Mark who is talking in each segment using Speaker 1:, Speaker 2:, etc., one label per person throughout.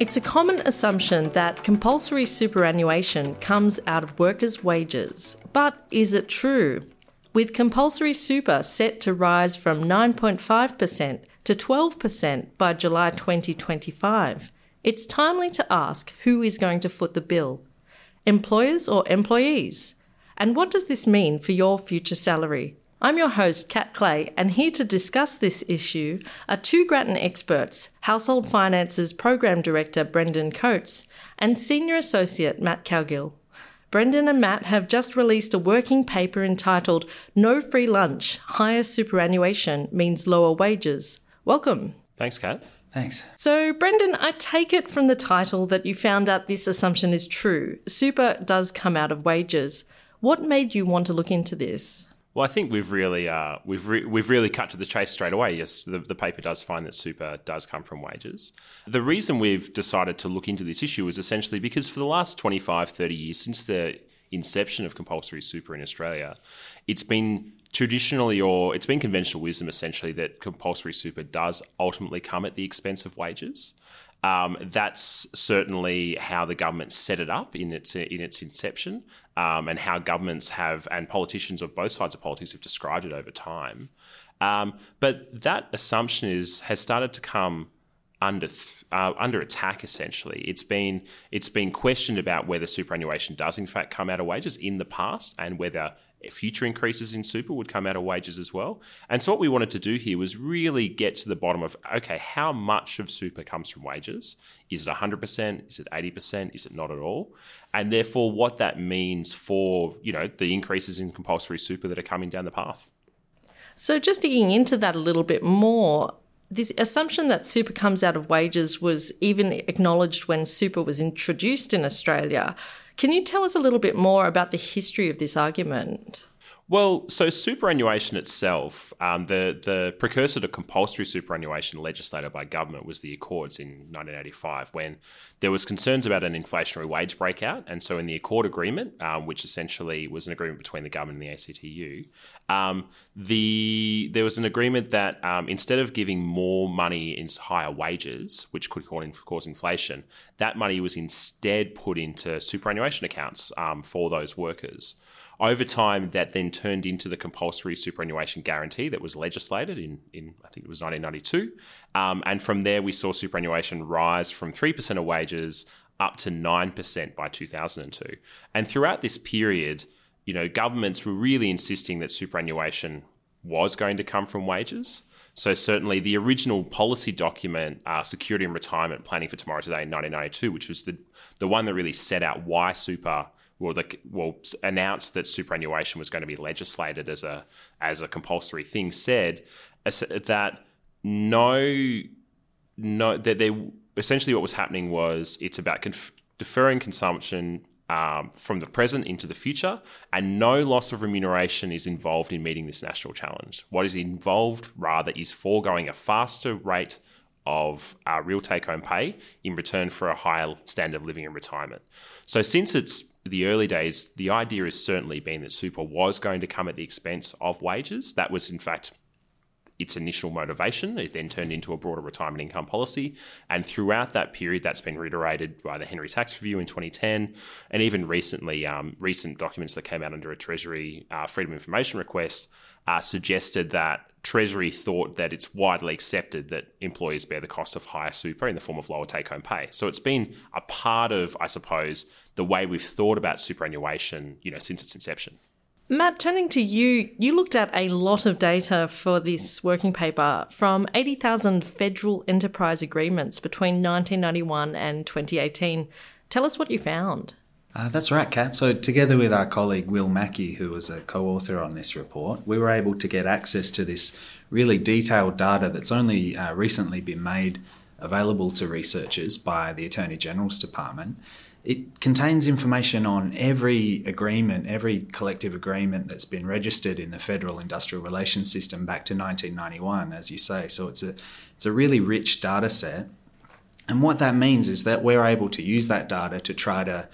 Speaker 1: It's a common assumption that compulsory superannuation comes out of workers' wages. But is it true? With compulsory super set to rise from 9.5% to 12% by July 2025, it's timely to ask who is going to foot the bill employers or employees? And what does this mean for your future salary? I'm your host, Kat Clay, and here to discuss this issue are two Grattan experts Household Finances Program Director Brendan Coates and Senior Associate Matt Cowgill. Brendan and Matt have just released a working paper entitled No Free Lunch Higher Superannuation Means Lower Wages. Welcome.
Speaker 2: Thanks, Kat.
Speaker 3: Thanks.
Speaker 1: So, Brendan, I take it from the title that you found out this assumption is true. Super does come out of wages. What made you want to look into this?
Speaker 2: Well, I think we've really uh, we've re- we've really cut to the chase straight away. Yes, the, the paper does find that super does come from wages. The reason we've decided to look into this issue is essentially because for the last 25, 30 years since the inception of compulsory super in Australia, it's been traditionally or it's been conventional wisdom essentially that compulsory super does ultimately come at the expense of wages. Um, that's certainly how the government set it up in its in its inception, um, and how governments have and politicians of both sides of politics have described it over time. Um, but that assumption is has started to come under uh, under attack. Essentially, it's been it's been questioned about whether superannuation does in fact come out of wages in the past, and whether future increases in super would come out of wages as well. And so what we wanted to do here was really get to the bottom of okay, how much of super comes from wages? Is it 100%? Is it 80%? Is it not at all? And therefore what that means for, you know, the increases in compulsory super that are coming down the path.
Speaker 1: So just digging into that a little bit more, this assumption that super comes out of wages was even acknowledged when super was introduced in Australia. Can you tell us a little bit more about the history of this argument?
Speaker 2: Well, so superannuation itself, um, the the precursor to compulsory superannuation legislated by government was the Accords in 1985, when there was concerns about an inflationary wage breakout, and so in the Accord Agreement, um, which essentially was an agreement between the government and the ACTU, um, the there was an agreement that um, instead of giving more money in higher wages, which could cause inflation, that money was instead put into superannuation accounts um, for those workers. Over time, that then turned into the compulsory superannuation guarantee that was legislated in, in I think it was 1992. Um, and from there, we saw superannuation rise from 3% of wages up to 9% by 2002. And throughout this period, you know, governments were really insisting that superannuation was going to come from wages. So certainly the original policy document, uh, Security in Retirement Planning for Tomorrow Today in 1992, which was the, the one that really set out why super well, the, well, announced that superannuation was going to be legislated as a as a compulsory thing, said that no, no, that they essentially what was happening was it's about conf- deferring consumption um, from the present into the future, and no loss of remuneration is involved in meeting this national challenge. What is involved, rather, is foregoing a faster rate of uh, real take home pay in return for a higher standard of living in retirement. So, since it's the early days, the idea has certainly been that super was going to come at the expense of wages. That was, in fact, its initial motivation. It then turned into a broader retirement income policy. And throughout that period, that's been reiterated by the Henry Tax Review in 2010. And even recently, um, recent documents that came out under a Treasury uh, Freedom of Information request uh, suggested that Treasury thought that it's widely accepted that employers bear the cost of higher super in the form of lower take home pay. So it's been a part of, I suppose, the way we've thought about superannuation, you know, since its inception.
Speaker 1: Matt, turning to you, you looked at a lot of data for this working paper from 80,000 federal enterprise agreements between 1991 and 2018. Tell us what you found.
Speaker 3: Uh, that's right, Kat. So, together with our colleague Will Mackey, who was a co author on this report, we were able to get access to this really detailed data that's only uh, recently been made available to researchers by the Attorney General's Department. It contains information on every agreement, every collective agreement that's been registered in the federal industrial relations system back to 1991, as you say. So it's a it's a really rich data set. And what that means is that we're able to use that data to try to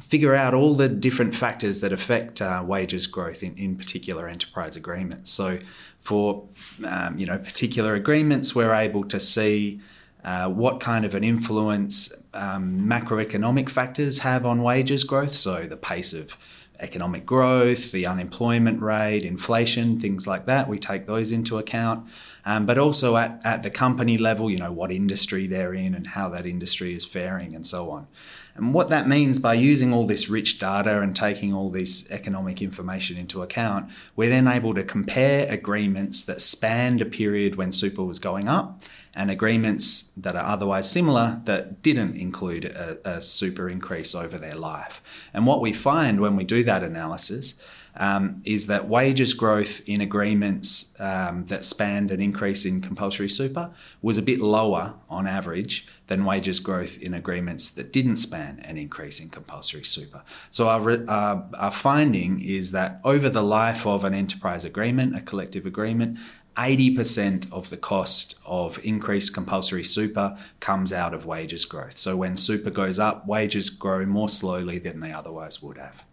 Speaker 3: figure out all the different factors that affect uh, wages growth in, in particular enterprise agreements. So for um, you know particular agreements, we're able to see uh, what kind of an influence um, macroeconomic factors have on wages growth. So, the pace of economic growth, the unemployment rate, inflation, things like that. We take those into account. Um, but also at, at the company level, you know, what industry they're in and how that industry is faring and so on. And what that means by using all this rich data and taking all this economic information into account, we're then able to compare agreements that spanned a period when super was going up and agreements that are otherwise similar that didn't include a, a super increase over their life. And what we find when we do that analysis um, is that wages growth in agreements um, that spanned an increase in compulsory super was a bit lower on average than wages growth in agreements that didn't span an increase in compulsory super. So our, our, our finding is that over the life of an enterprise agreement, a collective agreement, 80% of the cost of increased compulsory super comes out of wages growth. So when super goes up, wages grow more slowly than they otherwise would have.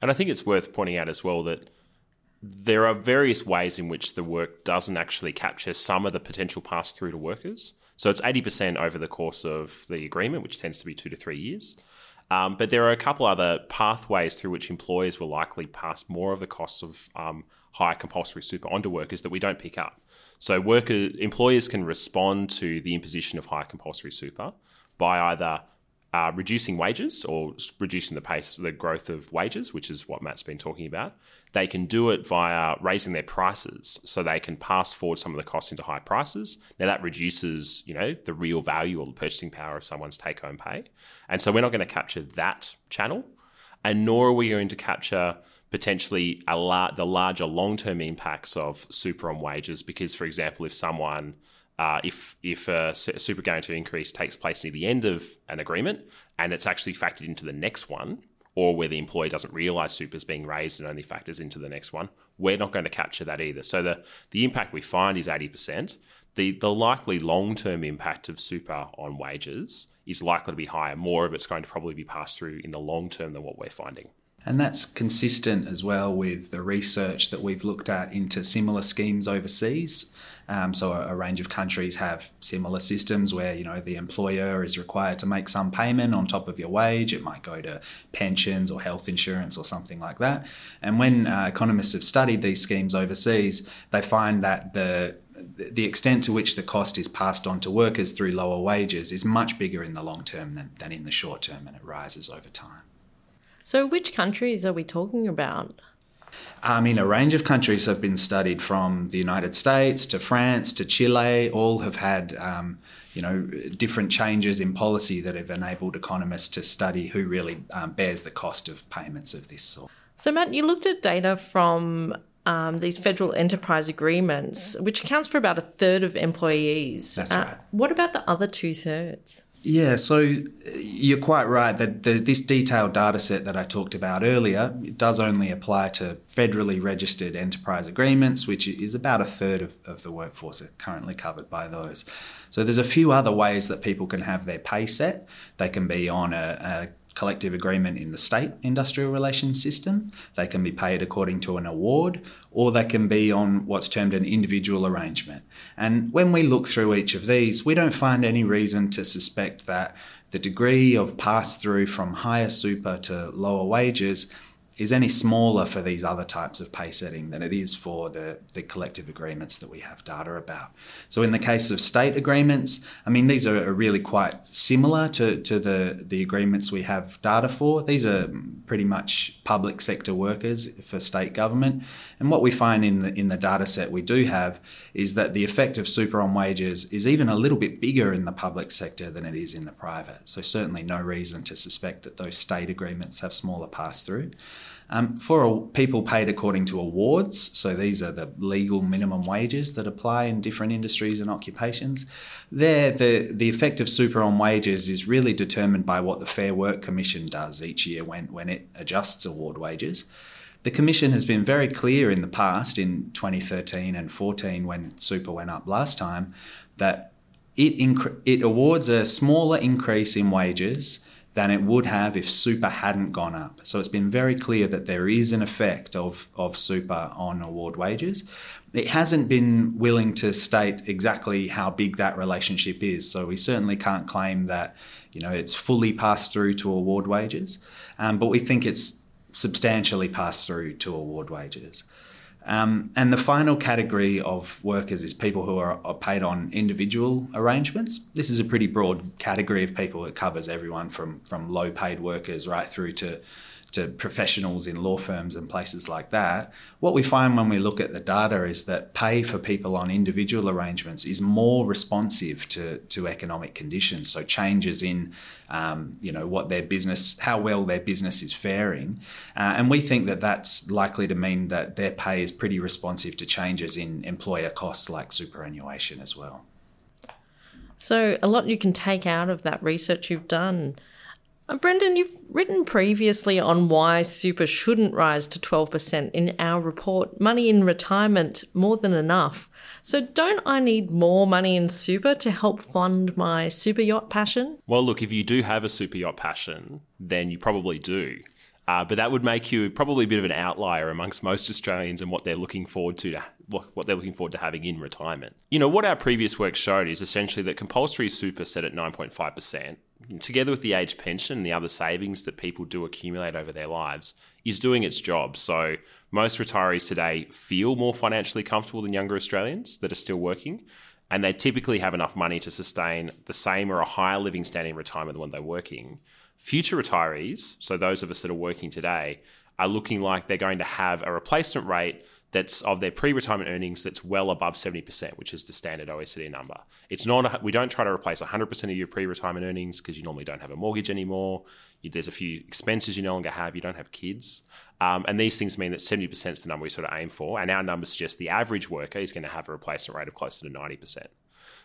Speaker 2: And I think it's worth pointing out as well that there are various ways in which the work doesn't actually capture some of the potential pass through to workers. So it's 80% over the course of the agreement, which tends to be two to three years. Um, but there are a couple other pathways through which employers will likely pass more of the costs of um, higher compulsory super onto workers that we don't pick up. So worker employers can respond to the imposition of higher compulsory super by either uh, reducing wages or reducing the pace, the growth of wages, which is what Matt's been talking about. They can do it via raising their prices, so they can pass forward some of the costs into high prices. Now that reduces, you know, the real value or the purchasing power of someone's take-home pay, and so we're not going to capture that channel, and nor are we going to capture potentially a la- the larger long-term impacts of super on wages. Because, for example, if someone uh, if if a super guarantee increase takes place near the end of an agreement and it's actually factored into the next one, or where the employee doesn't realise super is being raised and only factors into the next one, we're not going to capture that either. So the the impact we find is eighty percent. The the likely long term impact of super on wages is likely to be higher. More of it's going to probably be passed through in the long term than what we're finding.
Speaker 3: And that's consistent as well with the research that we've looked at into similar schemes overseas. Um, so a, a, range of countries have similar systems where you know the employer is required to make some payment on top of your wage. It might go to pensions or health insurance or something like that. And when uh, economists have studied these schemes overseas, they find that the the extent to which the cost is passed on to workers through lower wages is much bigger in the long term than, than in the short term, and it rises over time.
Speaker 1: So, which countries are we talking about?
Speaker 3: I mean, a range of countries have been studied from the United States to France to Chile. All have had, um, you know, different changes in policy that have enabled economists to study who really um, bears the cost of payments of this sort.
Speaker 1: So, Matt, you looked at data from um, these federal enterprise agreements, which accounts for about a third of employees.
Speaker 3: That's uh, right.
Speaker 1: What about the other two thirds?
Speaker 3: Yeah, so uh, you're quite right that the, this detailed data set that I talked about earlier does only apply to federally registered enterprise agreements, which is about a third of, of the workforce are currently covered by those. So there's a few other ways that people can have their pay set. They can be on a, a collective agreement in the state industrial relations system. They can be paid according to an award, or they can be on what's termed an individual arrangement. And when we look through each of these, we don't find any reason to suspect that the degree of pass through from higher super to lower wages is any smaller for these other types of pay setting than it is for the, the collective agreements that we have data about. So in the case of state agreements, I mean these are really quite similar to, to the, the agreements we have data for. These are pretty much public sector workers for state government. And what we find in the in the data set we do have is that the effect of super on wages is even a little bit bigger in the public sector than it is in the private. So certainly no reason to suspect that those state agreements have smaller pass through. Um, for people paid according to awards, so these are the legal minimum wages that apply in different industries and occupations. There, the, the effect of super on wages is really determined by what the Fair Work Commission does each year when, when it adjusts award wages. The Commission has been very clear in the past, in 2013 and 14, when super went up last time, that it, it awards a smaller increase in wages than it would have if super hadn't gone up. So it's been very clear that there is an effect of, of super on award wages. it hasn't been willing to state exactly how big that relationship is. So we certainly can't claim that you know it's fully passed through to award wages, um, but we think it's substantially passed through to award wages. Um, and the final category of workers is people who are, are, paid on individual arrangements. This is a pretty broad category of people. It covers everyone from, from low paid workers right through to to professionals in law firms and places like that, what we find when we look at the data is that pay for people on individual arrangements is more responsive to, to economic conditions. So changes in, um, you know, what their business, how well their business is faring, uh, and we think that that's likely to mean that their pay is pretty responsive to changes in employer costs like superannuation as well.
Speaker 1: So a lot you can take out of that research you've done. Uh, Brendan, you've written previously on why super shouldn't rise to 12% in our report, Money in Retirement More Than Enough. So, don't I need more money in super to help fund my super yacht passion?
Speaker 2: Well, look, if you do have a super yacht passion, then you probably do. Uh, but that would make you probably a bit of an outlier amongst most Australians and what they're looking forward to, what they're looking forward to having in retirement. You know what our previous work showed is essentially that compulsory super set at nine point five percent, together with the age pension and the other savings that people do accumulate over their lives, is doing its job. So most retirees today feel more financially comfortable than younger Australians that are still working, and they typically have enough money to sustain the same or a higher living standard in retirement than when they're working. Future retirees, so those of us that are working today, are looking like they're going to have a replacement rate that's of their pre-retirement earnings that's well above 70%, which is the standard OECD number. It's not we don't try to replace 100% of your pre-retirement earnings because you normally don't have a mortgage anymore. You, there's a few expenses you no longer have. You don't have kids. Um, and these things mean that 70% is the number we sort of aim for. And our numbers suggest the average worker is going to have a replacement rate of closer to 90%.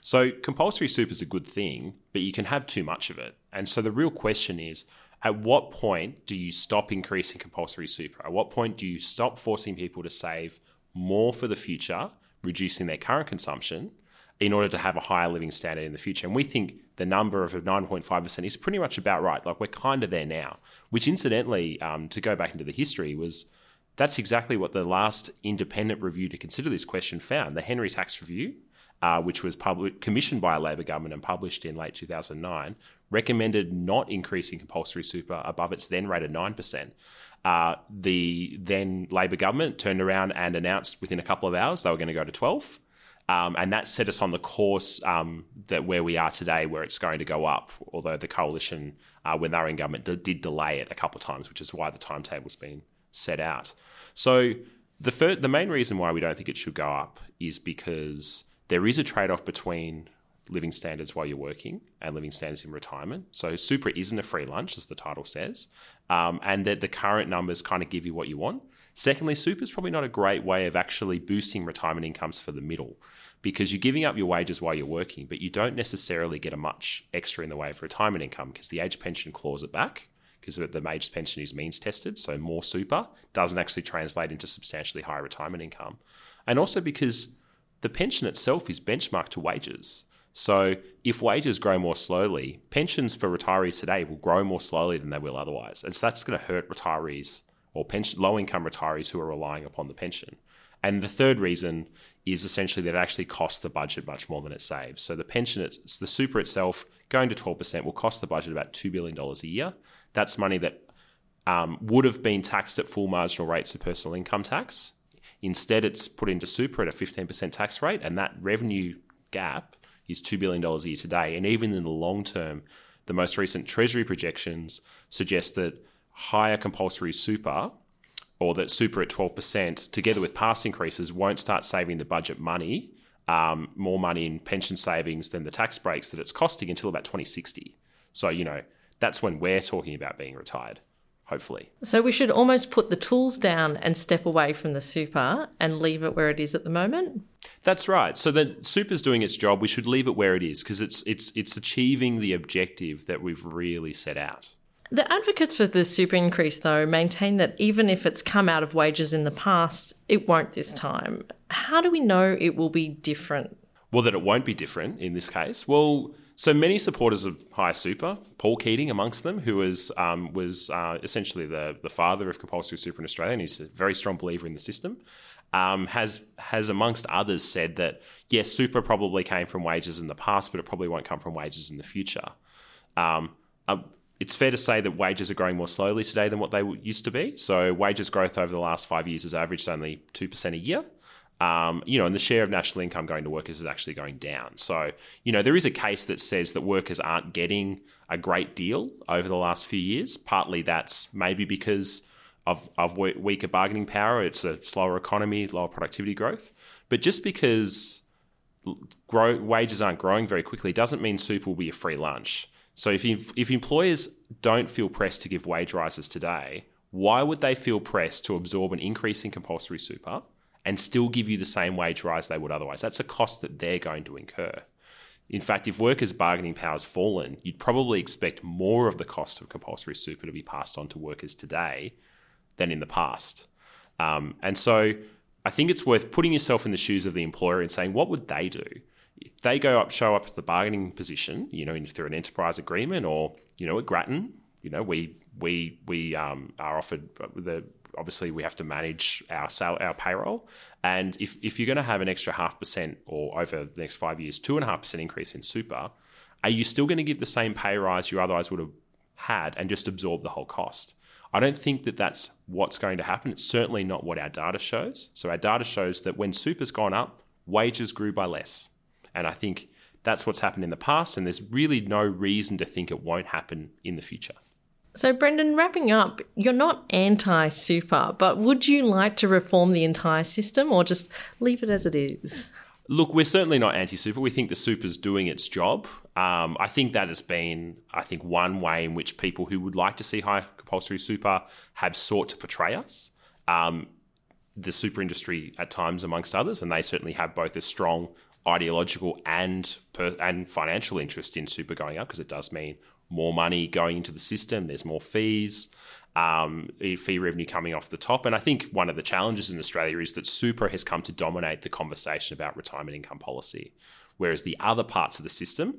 Speaker 2: So compulsory super is a good thing, but you can have too much of it. And so the real question is, at what point do you stop increasing compulsory super? At what point do you stop forcing people to save more for the future, reducing their current consumption in order to have a higher living standard in the future? And we think the number of 9.5% is pretty much about right. Like we're kind of there now, which incidentally, um, to go back into the history, was that's exactly what the last independent review to consider this question found. The Henry Tax Review uh, which was commissioned by a Labor government and published in late 2009, recommended not increasing compulsory super above its then rate of 9%. Uh, the then Labor government turned around and announced within a couple of hours they were going to go to 12. Um, and that set us on the course um, that where we are today, where it's going to go up. Although the coalition, uh, when they were in government, d- did delay it a couple of times, which is why the timetable's been set out. So the fir- the main reason why we don't think it should go up is because there is a trade off between living standards while you're working and living standards in retirement. So super isn't a free lunch, as the title says, um, and that the current numbers kind of give you what you want. Secondly, super is probably not a great way of actually boosting retirement incomes for the middle because you're giving up your wages while you're working, but you don't necessarily get a much extra in the way of retirement income because the age pension claws it back because the age pension is means tested. So more super doesn't actually translate into substantially higher retirement income. And also because the pension itself is benchmarked to wages. So if wages grow more slowly, pensions for retirees today will grow more slowly than they will otherwise. And so that's going to hurt retirees or pension, low income retirees who are relying upon the pension. And the third reason is essentially that it actually costs the budget much more than it saves. So the pension, it's, the super itself, going to 12% will cost the budget about $2 billion a year. That's money that um, would have been taxed at full marginal rates of personal income tax Instead, it's put into super at a 15% tax rate, and that revenue gap is $2 billion a year today. And even in the long term, the most recent Treasury projections suggest that higher compulsory super, or that super at 12%, together with past increases, won't start saving the budget money, um, more money in pension savings than the tax breaks that it's costing until about 2060. So, you know, that's when we're talking about being retired hopefully.
Speaker 1: So we should almost put the tools down and step away from the super and leave it where it is at the moment.
Speaker 2: That's right. So the super's doing its job. We should leave it where it is because it's it's it's achieving the objective that we've really set out.
Speaker 1: The advocates for the super increase, though, maintain that even if it's come out of wages in the past, it won't this time. How do we know it will be different?
Speaker 2: Well, that it won't be different in this case. Well, so many supporters of high super, Paul Keating amongst them, who was um, was uh, essentially the the father of compulsory super in Australia, and he's a very strong believer in the system. um, has has amongst others said that yes, super probably came from wages in the past, but it probably won't come from wages in the future. Um, uh, it's fair to say that wages are growing more slowly today than what they used to be. So wages growth over the last five years has averaged only two percent a year. Um, you know, and the share of national income going to workers is actually going down. So, you know, there is a case that says that workers aren't getting a great deal over the last few years. Partly that's maybe because of, of weaker bargaining power. It's a slower economy, lower productivity growth. But just because grow, wages aren't growing very quickly doesn't mean super will be a free lunch. So if, if employers don't feel pressed to give wage rises today, why would they feel pressed to absorb an increase in compulsory super and still give you the same wage rise they would otherwise? That's a cost that they're going to incur. In fact, if workers' bargaining power has fallen, you'd probably expect more of the cost of compulsory super to be passed on to workers today than in the past. Um, and so I think it's worth putting yourself in the shoes of the employer and saying, what would they do? If they go up, show up at the bargaining position, you know, through an enterprise agreement or, you know, at Grattan, you know, we we we um, are offered the obviously we have to manage our sale, our payroll, and if if you're going to have an extra half percent or over the next five years, two and a half percent increase in super, are you still going to give the same pay rise you otherwise would have had and just absorb the whole cost? I don't think that that's what's going to happen. It's certainly not what our data shows. So our data shows that when super's gone up, wages grew by less. And I think that's what's happened in the past, and there's really no reason to think it won't happen in the future.
Speaker 1: So, Brendan, wrapping up, you're not anti super, but would you like to reform the entire system or just leave it as it is?
Speaker 2: Look, we're certainly not anti-super. We think the super's doing its job. Um, I think that has been, I think, one way in which people who would like to see high compulsory super have sought to portray us. Um, the super industry at times, amongst others, and they certainly have both a strong ideological and per, and financial interest in super going up because it does mean more money going into the system. There's more fees um, fee revenue coming off the top. And I think one of the challenges in Australia is that super has come to dominate the conversation about retirement income policy, whereas the other parts of the system,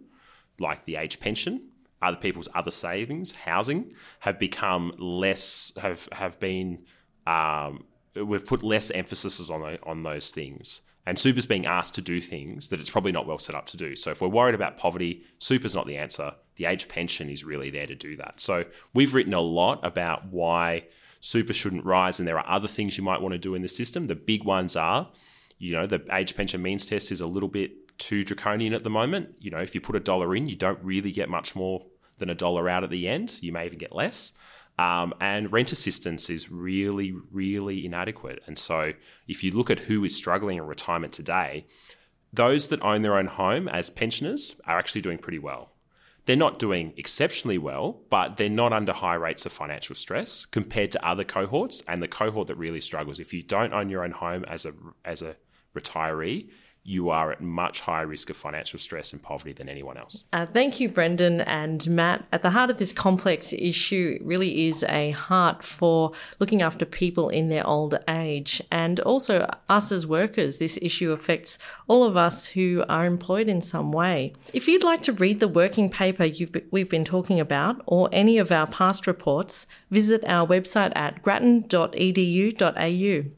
Speaker 2: like the age pension, other people's other savings, housing, have become less have have been um, we've put less emphasis on on those things. And super's being asked to do things that it's probably not well set up to do. So if we're worried about poverty, super's not the answer. The age pension is really there to do that. So we've written a lot about why super shouldn't rise, and there are other things you might want to do in the system. The big ones are, you know, the age pension means test is a little bit too draconian at the moment. You know, if you put a dollar in, you don't really get much more than a dollar out at the end. You may even get less. Um, and rent assistance is really, really inadequate. And so, if you look at who is struggling in retirement today, those that own their own home as pensioners are actually doing pretty well. They're not doing exceptionally well, but they're not under high rates of financial stress compared to other cohorts. And the cohort that really struggles, if you don't own your own home as a as a retiree, you are at much higher risk of financial stress and poverty than anyone else.
Speaker 1: Uh, thank you, Brendan and Matt. At the heart of this complex issue really is a heart for looking after people in their old age and also us as workers. This issue affects all of us who are employed in some way. If you'd like to read the working paper we've been talking about or any of our past reports, visit our website at grattan.edu.au.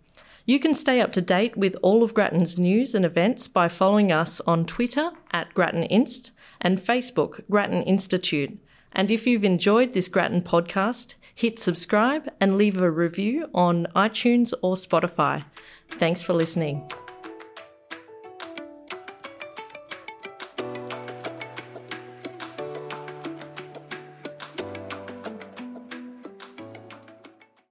Speaker 1: You can stay up to date with all of Grattan's news and events by following us on Twitter at Grattan Inst and Facebook Grattan Institute. And if you've enjoyed this Grattan podcast, hit subscribe and leave a review on iTunes or Spotify. Thanks for listening.